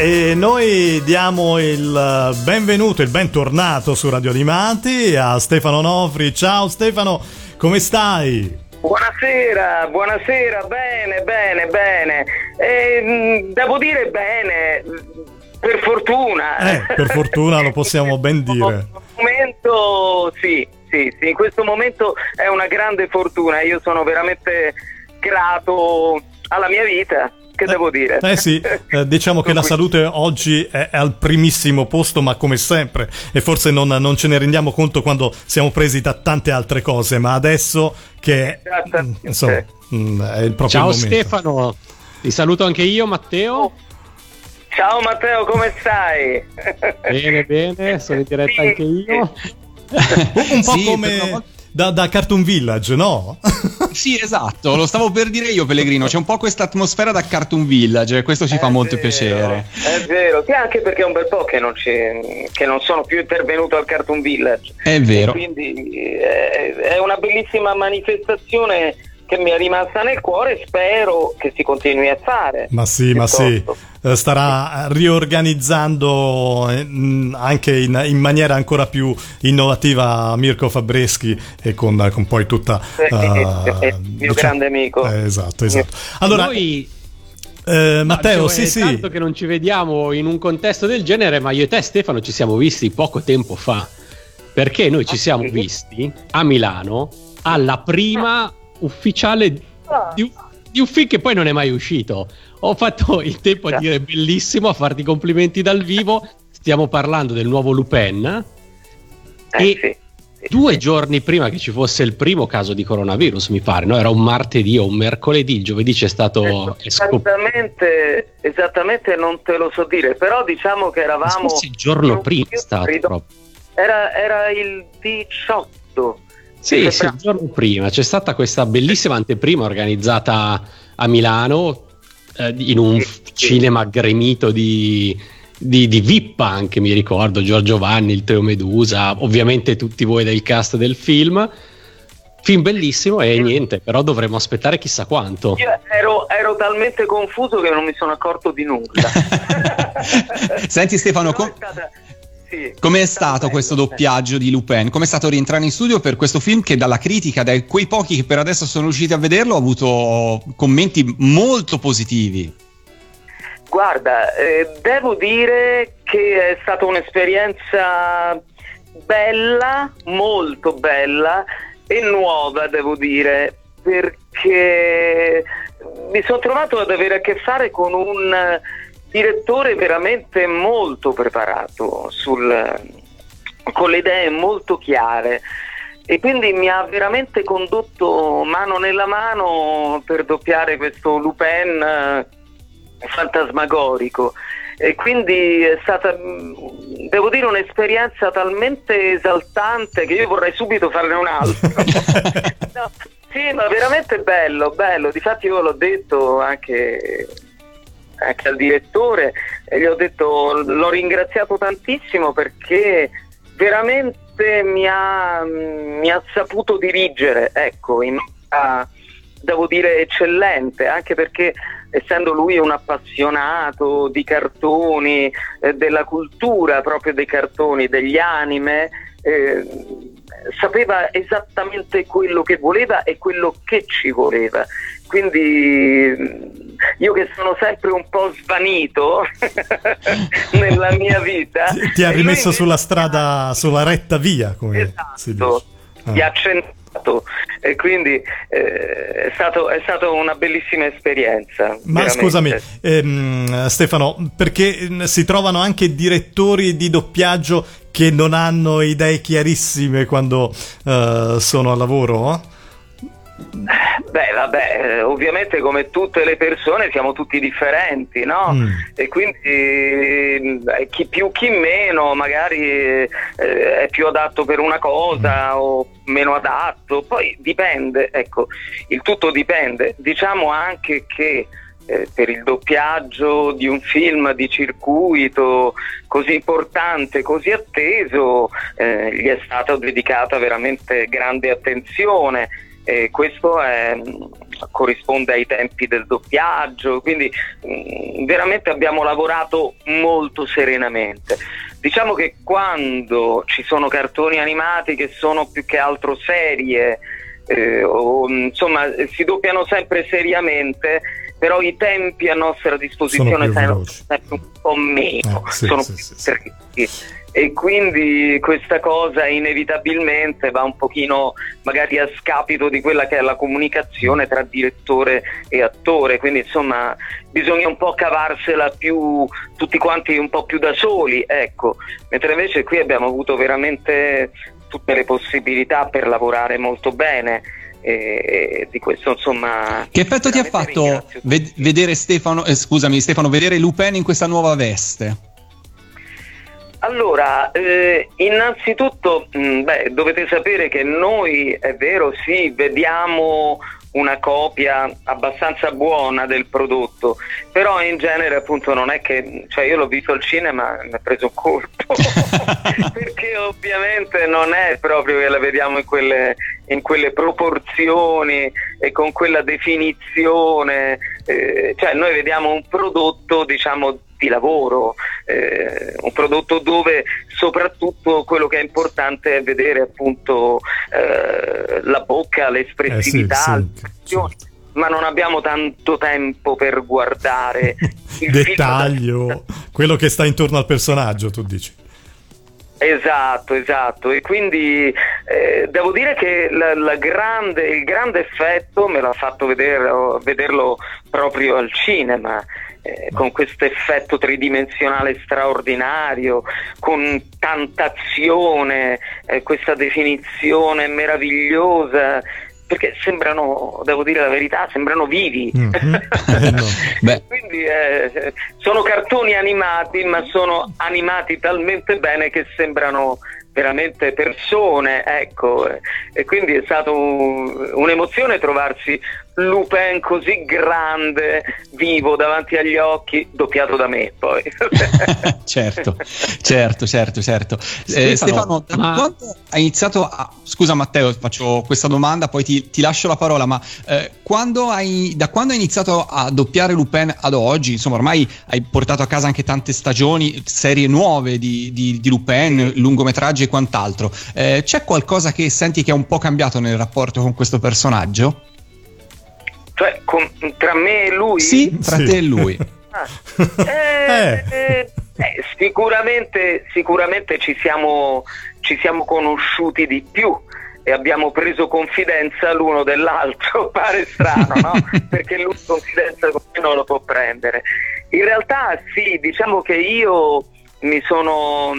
e noi diamo il benvenuto, il bentornato su Radio Animati a Stefano Nofri. Ciao Stefano, come stai? Buonasera, buonasera, bene, bene, bene. Eh, devo dire bene, per fortuna. Eh, per fortuna lo possiamo ben dire. In questo momento sì, sì, sì, in questo momento è una grande fortuna. Io sono veramente grato alla mia vita che devo dire? Eh sì, eh, diciamo che la salute oggi è, al primissimo posto, ma come sempre, e forse non, non, ce ne rendiamo conto quando siamo presi da tante altre cose, ma adesso che mm, insomma, mm, è il proprio Ciao momento. Stefano, ti saluto anche io, Matteo. Ciao Matteo, come stai? Bene, bene, sono in diretta sì. anche io. Un po' sì, come da, da Cartoon Village, no? sì, esatto, lo stavo per dire io, Pellegrino. C'è un po' questa atmosfera da Cartoon Village e questo ci è fa molto vero, piacere. È vero, sì, anche perché è un bel po' che non, che non sono più intervenuto al Cartoon Village. È vero. quindi è, è una bellissima manifestazione che mi è rimasta nel cuore e spero che si continui a fare. Ma sì, ma sì. Eh, starà riorganizzando eh, anche in, in, maniera ancora più innovativa Mirko Fabreschi e con, con poi tutta... Uh, il mio diciamo, grande amico. Eh, esatto, esatto. Allora... Noi... Eh, Matteo, no, sì, sì. Tanto che non ci vediamo in un contesto del genere, ma io e te, Stefano, ci siamo visti poco tempo fa. Perché noi ci siamo visti a Milano alla prima ufficiale di, di un film che poi non è mai uscito. Ho fatto il tempo a dire bellissimo, a farti complimenti dal vivo. Stiamo parlando del nuovo Lupin. Eh, e sì, sì, due sì. giorni prima che ci fosse il primo caso di coronavirus, mi pare, no? Era un martedì o un mercoledì, il giovedì c'è stato... Esattamente, esattamente non te lo so dire, però diciamo che eravamo... Forse il giorno prima è stato proprio. Era, era il 18 sì, sì, il giorno prima c'è stata questa bellissima anteprima organizzata a Milano eh, in un cinema gremito di, di, di, VIP anche, mi ricordo, Giorgio Vanni, il Teo Medusa, ovviamente tutti voi del cast del film. Film bellissimo e niente, però dovremmo aspettare chissà quanto. Io ero, ero talmente confuso che non mi sono accorto di nulla. Senti Stefano, com- sì, Com'è stato questo doppiaggio di Lupin? Com'è stato rientrare in studio per questo film che dalla critica, da quei pochi che per adesso sono riusciti a vederlo, ha avuto commenti molto positivi? Guarda, eh, devo dire che è stata un'esperienza bella, molto bella e nuova, devo dire, perché mi sono trovato ad avere a che fare con un direttore veramente molto preparato, sul, con le idee molto chiare e quindi mi ha veramente condotto mano nella mano per doppiare questo Lupin eh, fantasmagorico. E quindi è stata devo dire un'esperienza talmente esaltante che io vorrei subito farne un'altra no, sì ma veramente bello bello. Difatti io l'ho detto anche anche al direttore e gli ho detto l'ho ringraziato tantissimo perché veramente mi ha, mi ha saputo dirigere, ecco, in maniera, devo dire eccellente, anche perché essendo lui un appassionato di cartoni, eh, della cultura proprio dei cartoni, degli anime, eh, sapeva esattamente quello che voleva e quello che ci voleva. Quindi io che sono sempre un po' svanito nella mia vita. Ti, ti ha rimesso lui... sulla strada, sulla retta via, come esatto, si dice. Ah. Ti ha accentrato e quindi eh, è, stato, è stata una bellissima esperienza. Ma veramente. scusami, ehm, Stefano, perché si trovano anche direttori di doppiaggio che non hanno idee chiarissime quando uh, sono a lavoro? Beh, vabbè, eh, ovviamente come tutte le persone siamo tutti differenti, no? Mm. E quindi eh, chi più, chi meno, magari eh, è più adatto per una cosa mm. o meno adatto, poi dipende, ecco, il tutto dipende. Diciamo anche che eh, per il doppiaggio di un film di circuito così importante, così atteso, eh, gli è stata dedicata veramente grande attenzione e questo è, corrisponde ai tempi del doppiaggio, quindi mh, mm, veramente abbiamo lavorato molto serenamente. Diciamo che quando ci sono cartoni animati che sono più che altro serie, eh, o, insomma si doppiano sempre seriamente, però i tempi a nostra disposizione sono, sempre un po' meno, eh, sì, sono sì, più sì, e quindi questa cosa inevitabilmente va un pochino magari a scapito di quella che è la comunicazione tra direttore e attore, quindi insomma bisogna un po' cavarsela più tutti quanti un po' più da soli, ecco, mentre invece qui abbiamo avuto veramente tutte le possibilità per lavorare molto bene. E di questo insomma che effetto ti ha fatto ved- vedere Stefano eh, scusami Stefano vedere Lupin in questa nuova veste allora, eh, innanzitutto mh, mm, beh, dovete sapere che noi, è vero, sì, vediamo una copia abbastanza buona del prodotto, però in genere appunto non è che, cioè io l'ho visto al cinema e mi ha preso un colpo, perché ovviamente non è proprio che la vediamo in quelle, in quelle proporzioni e con quella definizione, eh, cioè noi vediamo un prodotto diciamo di lavoro, eh, un prodotto dove soprattutto quello che è importante è vedere appunto eh, la bocca, l'espressività, eh sì, sì, ma non abbiamo tanto tempo per guardare il dettaglio, quello che sta intorno al personaggio, tu dici. Esatto, esatto, e quindi eh, devo dire che la, la grande, il grande effetto me l'ha fatto vedere, vederlo proprio al cinema, eh, con questo effetto tridimensionale straordinario, con tanta azione, eh, questa definizione meravigliosa perché sembrano, devo dire la verità, sembrano vivi. Mm-hmm. no. Quindi eh, sono cartoni animati, ma sono animati talmente bene che sembrano veramente persone, ecco, e quindi è stata un, un'emozione trovarsi Lupin così grande, vivo davanti agli occhi, doppiato da me poi. certo, certo, certo, certo. Eh, Stefano, ma... quando hai iniziato a... Scusa Matteo, faccio questa domanda, poi ti, ti lascio la parola, ma eh, quando hai, da quando hai iniziato a doppiare Lupin ad oggi, insomma ormai hai portato a casa anche tante stagioni, serie nuove di, di, di Lupin, lungometraggi e quant'altro, eh, c'è qualcosa che senti che è un po' cambiato nel rapporto con questo personaggio? Cioè, con, tra me e lui? Sì, tra sì. te e lui. Ah, eh, eh. Eh, sicuramente, sicuramente ci, siamo, ci siamo conosciuti di più e abbiamo preso confidenza l'uno dell'altro, pare strano, no? Perché lui confidenza con me non lo può prendere. In realtà sì, diciamo che io mi sono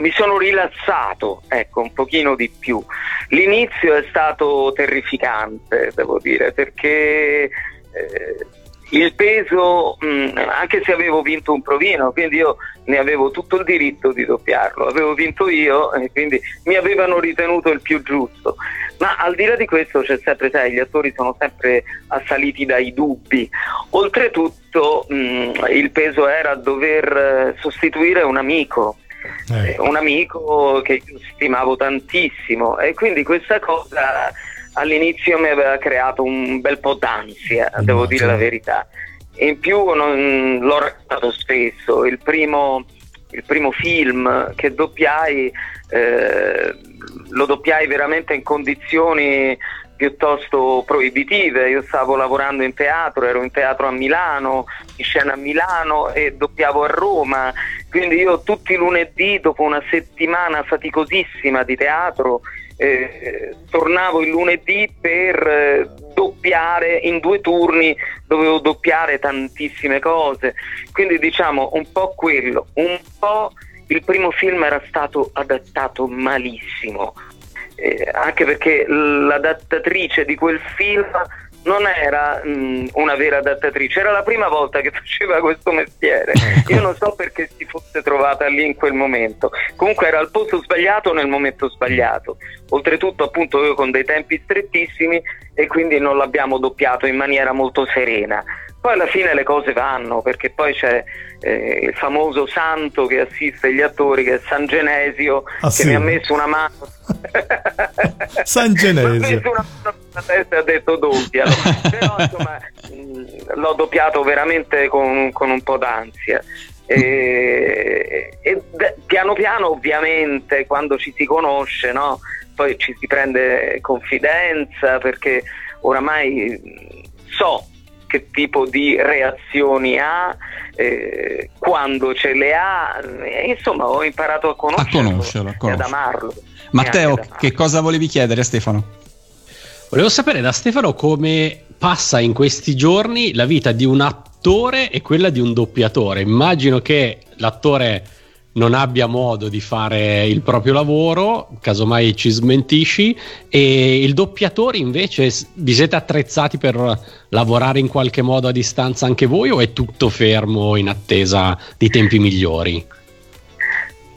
mi sono rilassato, ecco, un pochino di più. L'inizio è stato terrificante, devo dire, perché eh, il peso, mh, mm, anche se avevo vinto un provino, quindi io ne avevo tutto il diritto di doppiarlo, avevo vinto io e quindi mi avevano ritenuto il più giusto. Ma al di là di questo c'è sempre, sai, gli attori sono sempre assaliti dai dubbi. Oltretutto mh, mm, il peso era dover eh, sostituire un amico eh. un amico che stimavo tantissimo e quindi questa cosa all'inizio mi aveva creato un bel po' d'ansia, mm, devo dire la verità. In più non, l'ho raccontato spesso, il primo, il primo film che doppiai eh, lo doppiai veramente in condizioni piuttosto proibitive. Io stavo lavorando in teatro, ero in teatro a Milano, in scena a Milano e doppiavo a Roma. Quindi io tutti i lunedì, dopo una settimana faticosissima di teatro, eh, tornavo il lunedì per eh, doppiare in due turni, dovevo doppiare tantissime cose. Quindi diciamo un po' quello, un po' il primo film era stato adattato malissimo eh, anche perché l'adattatrice di quel film non era mh, mm, una vera adattatrice, era la prima volta che faceva questo mestiere. Ecco. Io non so perché si fosse trovata lì in quel momento. Comunque era al posto sbagliato nel momento sbagliato. Oltretutto, appunto, io con dei tempi strettissimi e quindi non l'abbiamo doppiato in maniera molto serena. poi alla fine le cose vanno perché poi c'è eh, il famoso santo che assiste gli attori che è San Genesio ah, che sì? mi ha messo una mano San Genesio mi ha messo una mano sulla testa e ha detto doppialo però insomma mh, l'ho doppiato veramente con, con un po' d'ansia e, e piano piano ovviamente quando ci si conosce no? poi ci si prende confidenza perché oramai so che tipo di reazioni ha, eh, quando ce le ha, e, insomma ho imparato a conoscerlo, a conoscerlo, a conoscerlo. ad amarlo. Matteo, che cosa volevi chiedere a Stefano? Volevo sapere da Stefano come passa in questi giorni la vita di un attore e quella di un doppiatore. Immagino che l'attore non abbia modo di fare il proprio lavoro, casomai ci smentisci, e il doppiatore invece vi siete attrezzati per lavorare in qualche modo a distanza anche voi o è tutto fermo in attesa di tempi migliori?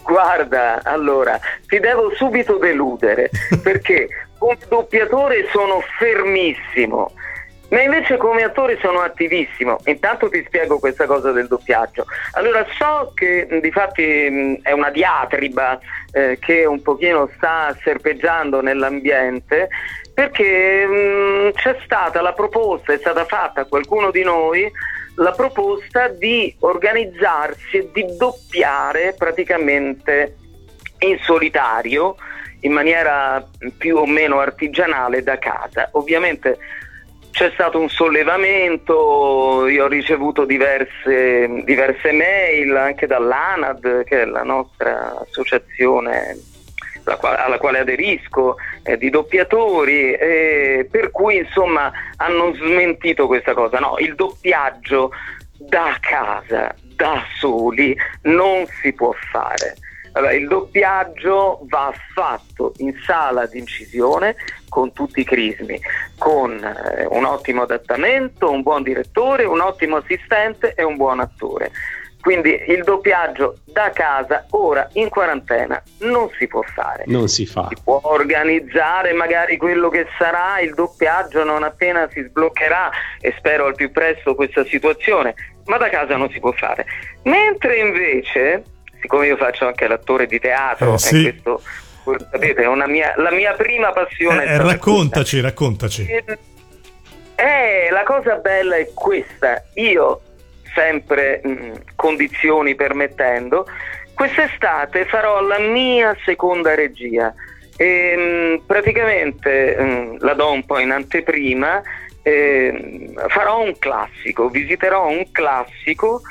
Guarda, allora, ti devo subito deludere perché come doppiatore sono fermissimo ma invece come attore sono attivissimo. Intanto ti spiego questa cosa del doppiaggio. Allora, so che di fatti è una diatriba eh, che un pochino sta serpeggiando nell'ambiente perché mh, c'è stata la proposta, è stata fatta a qualcuno di noi la proposta di organizzarsi e di doppiare praticamente in solitario in maniera più o meno artigianale da casa. Ovviamente c'è stato un sollevamento, io ho ricevuto diverse, diverse mail anche dall'ANAD, che è la nostra associazione alla quale aderisco, eh, di doppiatori, eh, per cui insomma hanno smentito questa cosa. No, il doppiaggio da casa, da soli, non si può fare. Allora, il doppiaggio va fatto in sala di incisione con tutti i crismi, con eh, un ottimo adattamento, un buon direttore, un ottimo assistente e un buon attore. Quindi il doppiaggio da casa ora in quarantena non si può fare. Non si fa. Si può organizzare magari quello che sarà il doppiaggio non appena si sbloccherà e spero al più presto questa situazione, ma da casa non si può fare. Mentre invece siccome io faccio anche l'attore di teatro, eh, sì. questo, sapete, è mia, la mia prima passione. Eh, raccontaci, questa. raccontaci. Eh, la cosa bella è questa, io sempre mh, condizioni permettendo, quest'estate farò la mia seconda regia e mh, praticamente mh, la do un po' in anteprima, eh, farò un classico, visiterò un classico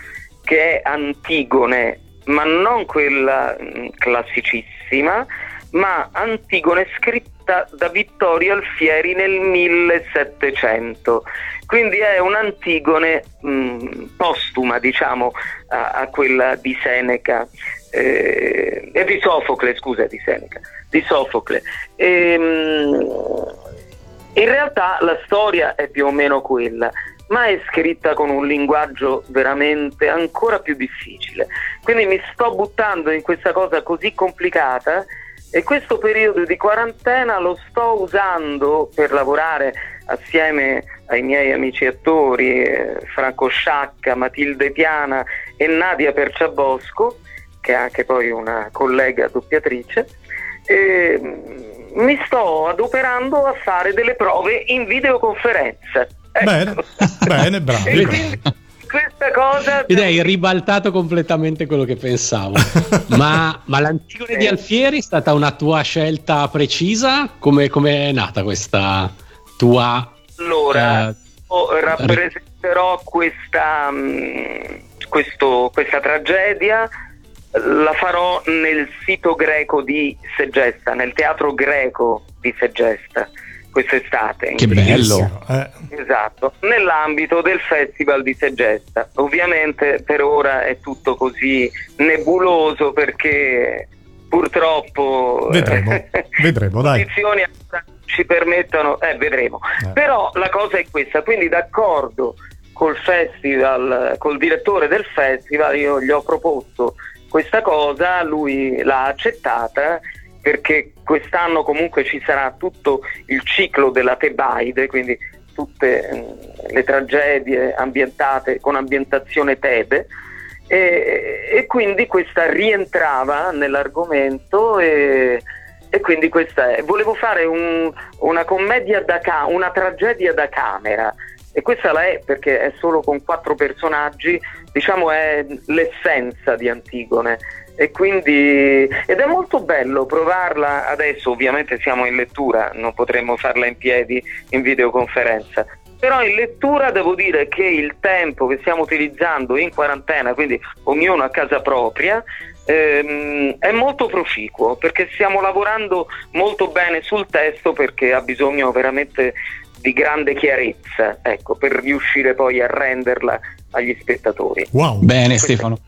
che è Antigone ma non quella mm, classicissima, ma Antigone scritta da Vittorio Alfieri nel 1700. Quindi è un'Antigone mh, mm, postuma, diciamo, a, a, quella di Seneca, eh, e di Sofocle, scusa, di Seneca, di Sofocle. E, mh, in realtà la storia è più o meno quella ma è scritta con un linguaggio veramente ancora più difficile. Quindi mi sto buttando in questa cosa così complicata e questo periodo di quarantena lo sto usando per lavorare assieme ai miei amici attori eh, Franco Sciacca, Matilde Piana e Nadia Perciabosco, che è anche poi una collega doppiatrice. E mm, mi sto adoperando a fare delle prove in videoconferenza Ecco. Bene, bene, bravo. questa cosa. Ed hai ribaltato completamente quello che pensavo. ma, ma l'Antigone di Alfieri è stata una tua scelta precisa? Come, come è nata questa tua. Allora, eh, rappresenterò questa, mm, questo, questa tragedia. La farò nel sito greco di Segesta, nel teatro greco di Segesta quest'estate. Che bello! Eh. Esatto, nell'ambito del Festival di Segesta. Ovviamente per ora è tutto così nebuloso perché purtroppo vedremo, vedremo dai. condizioni ci permettono, eh, vedremo. Eh. Però la cosa è questa, quindi d'accordo col festival, col direttore del festival, io gli ho proposto questa cosa, lui l'ha accettata perché quest'anno comunque ci sarà tutto il ciclo della Tebaide, quindi tutte mm, le tragedie ambientate con ambientazione Tebe. E, e quindi questa rientrava nell'argomento e, e quindi questa è. Volevo fare un, una commedia da ca- una tragedia da camera. E questa la è perché è solo con quattro personaggi, diciamo è l'essenza di Antigone e quindi ed è molto bello provarla adesso, ovviamente siamo in lettura, non potremmo farla in piedi in videoconferenza. Però in lettura devo dire che il tempo che stiamo utilizzando in quarantena, quindi ognuno a casa propria, ehm, è molto proficuo perché stiamo lavorando molto bene sul testo perché ha bisogno veramente di grande chiarezza, ecco, per riuscire poi a renderla agli spettatori. Wow, bene Stefano.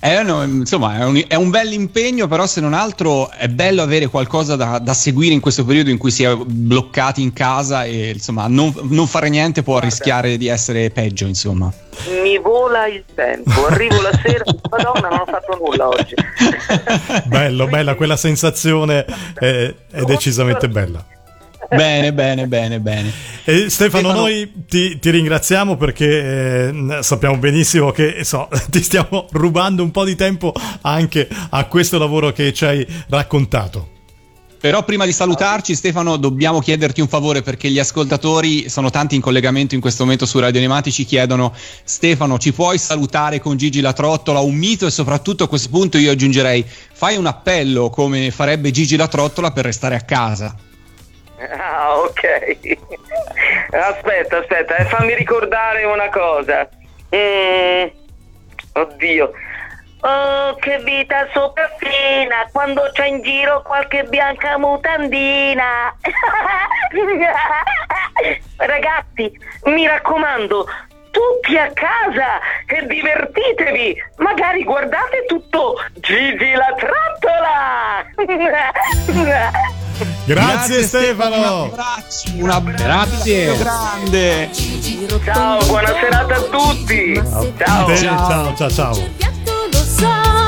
Eh, no, insomma, è un, è un bel impegno, però se non altro è bello avere qualcosa da, da, seguire in questo periodo in cui si è bloccati in casa e insomma non, non fare niente può Guarda, rischiare di essere peggio, insomma. Mi vola il tempo, arrivo la sera, madonna non ho fatto nulla oggi. Bello, bella quella sensazione, è, è decisamente bella. Bene, bene, bene, bene. E Stefano, Stefano, noi ti, ti ringraziamo perché eh, sappiamo benissimo che so, ti stiamo rubando un po' di tempo anche a questo lavoro che ci hai raccontato. Però prima di salutarci, Stefano, dobbiamo chiederti un favore perché gli ascoltatori sono tanti in collegamento in questo momento su Radio Animati. Ci chiedono: Stefano, ci puoi salutare con Gigi La Trottola? Un mito, e soprattutto a questo punto io aggiungerei: fai un appello come farebbe Gigi La Trottola per restare a casa. Ah, ok. Aspetta, aspetta, eh, fammi ricordare una cosa. Mm, oddio. Oh, che vita sopraffina quando c'è in giro qualche bianca mutandina. Ragazzi, mi raccomando, tutti a casa e divertitevi. Magari guardate tutto Gigi la trottola. Grazie, Grazie Stefano. Un abbraccio, un abbraccio Grazie. grande. Ciao, buona serata a tutti. Ciao, ciao, ciao, ciao. ciao.